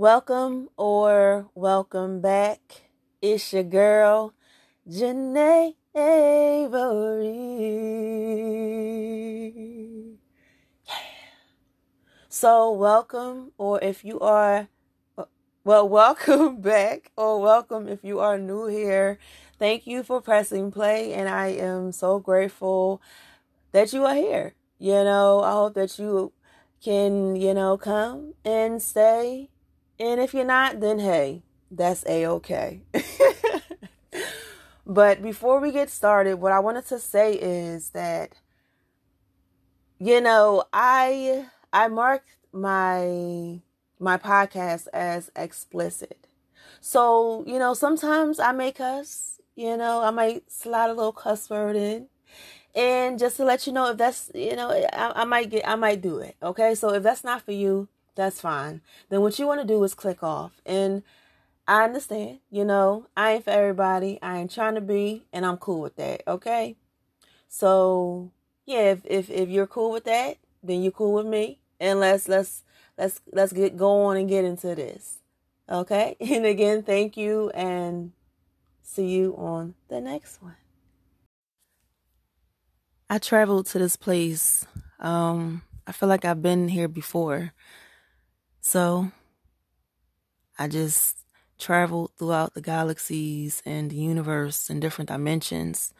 Welcome or welcome back. It's your girl, Janae Avery. Yeah. So, welcome, or if you are, uh, well, welcome back, or welcome if you are new here. Thank you for pressing play, and I am so grateful that you are here. You know, I hope that you can, you know, come and stay. And if you're not, then hey, that's a okay. but before we get started, what I wanted to say is that, you know, I I marked my my podcast as explicit. So, you know, sometimes I may cuss, you know, I might slide a little cuss word in and just to let you know if that's you know I, I, might get i might do it okay so if that's not for you that's fine. Then what you want to do is click off. And i understand you know i ain't for everybody. I ain't trying to be and i'm cool with that okay? So yeah if if, if you're cool with that then you're cool with me. And let's let's let's let's get go on and get into this okay? And again thank you and see you on the next one. I traveled to this place. Um, I feel like I've been here before. So I just traveled throughout the galaxies and the universe and different dimensions.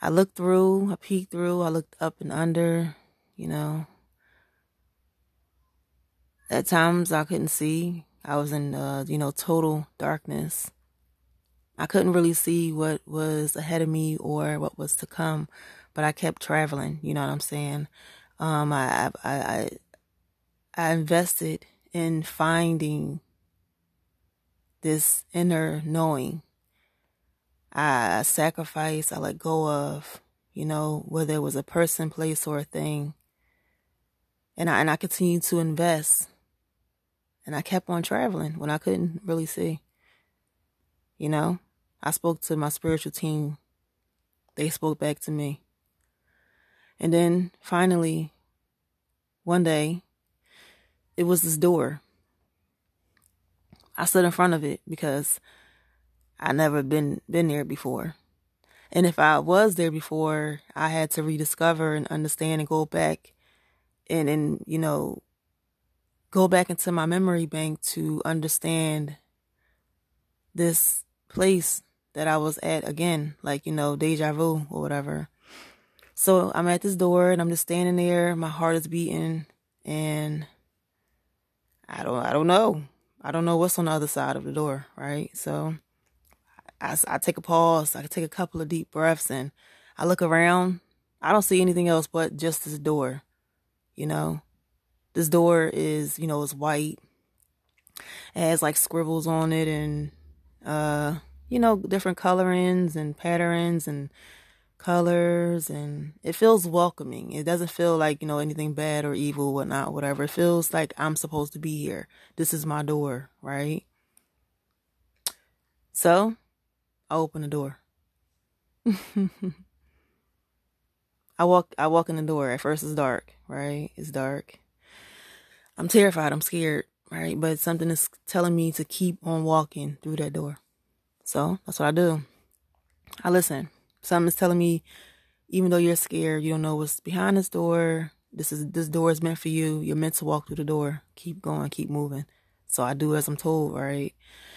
I looked through, I peeked through, I looked up and under, you know. At times I couldn't see. I was in, uh, you know, total darkness. I couldn't really see what was ahead of me or what was to come, but I kept traveling. You know what I'm saying? Um, I, I, I, I invested in finding this inner knowing. I sacrificed, I let go of, you know, whether it was a person, place, or a thing. And I, and I continued to invest. And I kept on traveling when I couldn't really see. You know, I spoke to my spiritual team. They spoke back to me. And then finally, one day, it was this door. I stood in front of it because I never been been there before. And if I was there before, I had to rediscover and understand and go back and and you know go back into my memory bank to understand this place that I was at again, like, you know, deja vu or whatever. So I'm at this door and I'm just standing there. My heart is beating and I don't, I don't know. I don't know what's on the other side of the door, right? So I, I take a pause. I take a couple of deep breaths and I look around. I don't see anything else but just this door, you know. This door is, you know, it's white. It has like scribbles on it and, uh, you know, different colorings and patterns and colors and it feels welcoming. It doesn't feel like, you know, anything bad or evil, whatnot, whatever. It feels like I'm supposed to be here. This is my door, right? So I open the door. I walk I walk in the door. At first it's dark, right? It's dark. I'm terrified, I'm scared, right? But something is telling me to keep on walking through that door. So that's what I do. I listen. Something's telling me, even though you're scared, you don't know what's behind this door. This is this door is meant for you. You're meant to walk through the door. Keep going, keep moving. So I do as I'm told, right?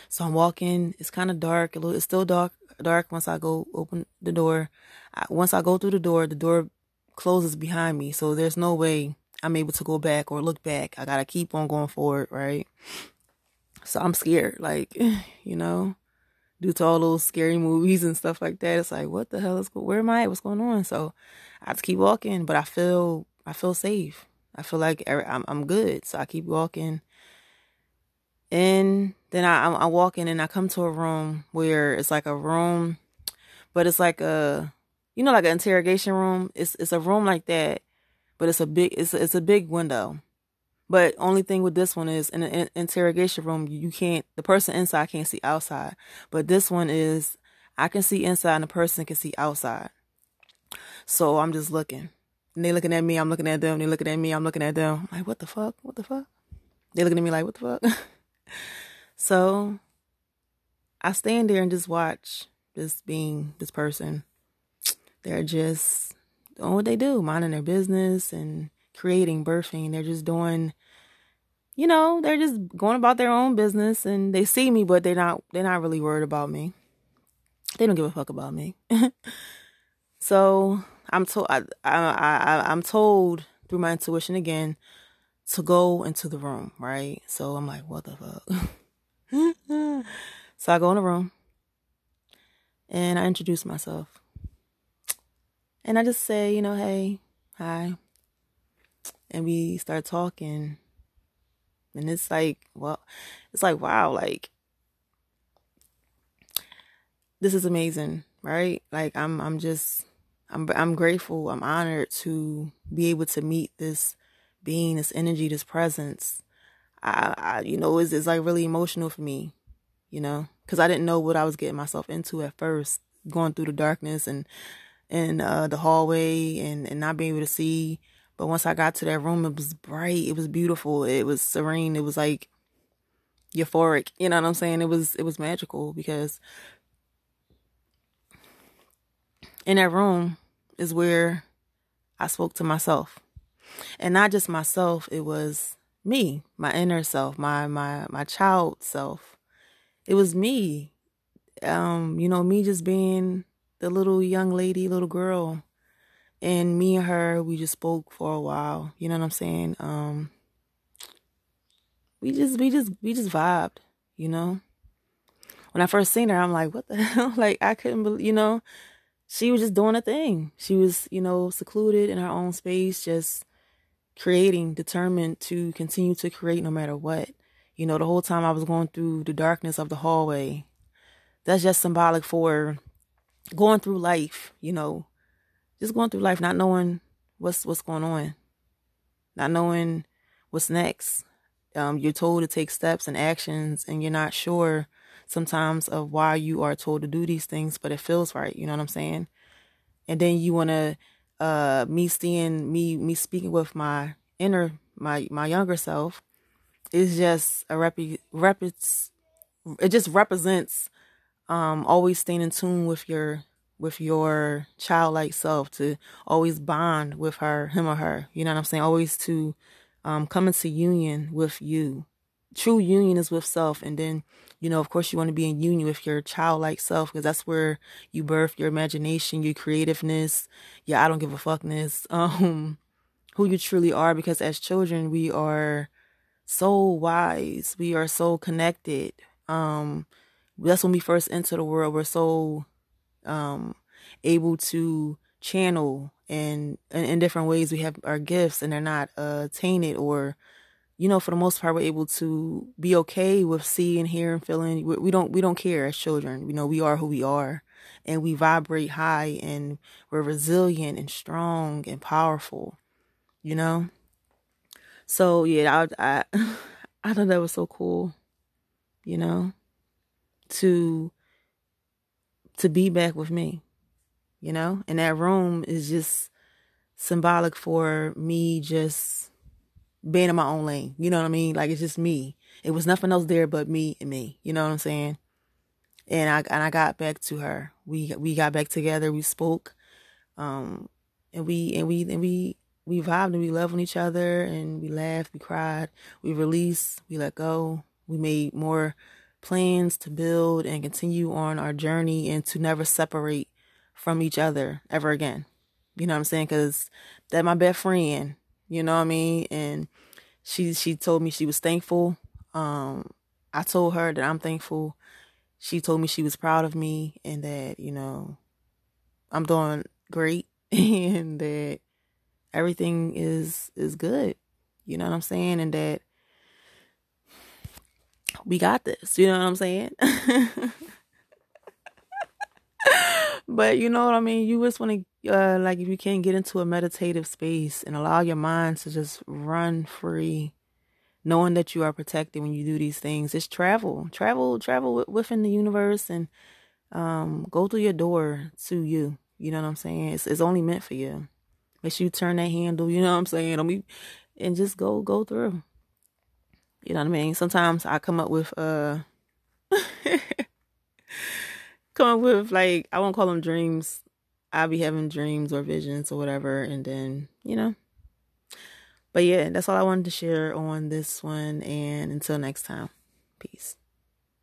So I'm walking. It's kind of dark. A little. It's still dark. Dark once I go open the door. I, once I go through the door, the door closes behind me. So there's no way I'm able to go back or look back. I gotta keep on going forward, right? So I'm scared, like, you know due to all those scary movies and stuff like that. It's like, what the hell is where am I? What's going on? So I just keep walking, but I feel I feel safe. I feel like I'm I'm good, so I keep walking. And then I I walk in and I come to a room where it's like a room, but it's like a you know like an interrogation room. It's it's a room like that, but it's a big it's it's a big window. But only thing with this one is in an interrogation room, you can't, the person inside can't see outside. But this one is, I can see inside and the person can see outside. So I'm just looking. And they looking at me, I'm looking at them, they looking at me, I'm looking at them. I'm like, what the fuck? What the fuck? They looking at me like, what the fuck? so I stand there and just watch this being this person. They're just doing what they do, minding their business and creating, birthing. They're just doing you know, they're just going about their own business and they see me, but they're not they're not really worried about me. They don't give a fuck about me. so I'm told I, I I I'm told through my intuition again to go into the room, right? So I'm like, what the fuck? so I go in the room and I introduce myself. And I just say, you know, hey, hi. And we start talking and it's like, well, it's like, wow, like this is amazing, right? Like I'm I'm just I'm I'm grateful, I'm honored to be able to meet this being, this energy, this presence. I, I you know, it's, it's like really emotional for me, you know, because I didn't know what I was getting myself into at first, going through the darkness and and uh, the hallway and and not being able to see but once I got to that room, it was bright. It was beautiful. It was serene. It was like euphoric. You know what I'm saying? It was it was magical because in that room is where I spoke to myself. And not just myself, it was me, my inner self, my my my child self. It was me. Um, you know, me just being the little young lady, little girl and me and her we just spoke for a while. You know what i'm saying? Um we just we just we just vibed you know? When i first seen her i'm like what the hell? Like i couldn't believe you know? She was just doing a thing. She was you know secluded in her own space just creating determined to continue to create no matter what. You know the whole time i was going through the darkness of the hallway. That's just symbolic for going through life you know just going through life, not knowing what's what's going on, not knowing what's next. Um, you're told to take steps and actions, and you're not sure sometimes of why you are told to do these things, but it feels right. You know what I'm saying? And then you want to, uh, me seeing me me speaking with my inner my my younger self is just a rep rep it just represents um always staying in tune with your with your childlike self to always bond with her, him or her. You know what I'm saying? Always to um, come into union with you. True union is with self. And then, you know, of course, you want to be in union with your childlike self because that's where you birth your imagination, your creativeness, yeah, I don't give a fuckness, um, who you truly are. Because as children, we are so wise, we are so connected. Um, that's when we first enter the world. We're so um, able to channel and, in different ways. We have our gifts and they're not uh, tainted or you know for the most part we're able to be okay with seeing hearing feeling. We, we don't we don't care as children. You know we are who we are and we vibrate high and we're resilient and strong and powerful you know? So yeah i i i thought that was so cool you know to to be back with me, you know? And that room is just symbolic for me just being in my own lane. You know what I mean? Like it's just me. It was nothing else there but me and me. You know what I'm saying? And I and I got back to her. We we got back together. We spoke, um, and we and we and we we vibed and we loved on each other and we laughed, we cried, we released, we let go. We made more plans to build and continue on our journey and to never separate from each other ever again. You know what I'm saying? Cause that my best friend, you know what I mean? And she, she told me she was thankful. Um, I told her that I'm thankful. She told me she was proud of me and that, you know, I'm doing great and that everything is, is good. You know what I'm saying? And that we got this. You know what I'm saying? but you know what I mean? You just want to, uh, like, if you can get into a meditative space and allow your mind to just run free, knowing that you are protected when you do these things. Just travel, travel, travel within the universe and um, go through your door to you. You know what I'm saying? It's, it's only meant for you. Make sure you turn that handle. You know what I'm saying? Don't be, and just go, go through You know what I mean? Sometimes I come up with uh come up with like I won't call them dreams. I'll be having dreams or visions or whatever and then, you know. But yeah, that's all I wanted to share on this one and until next time. Peace.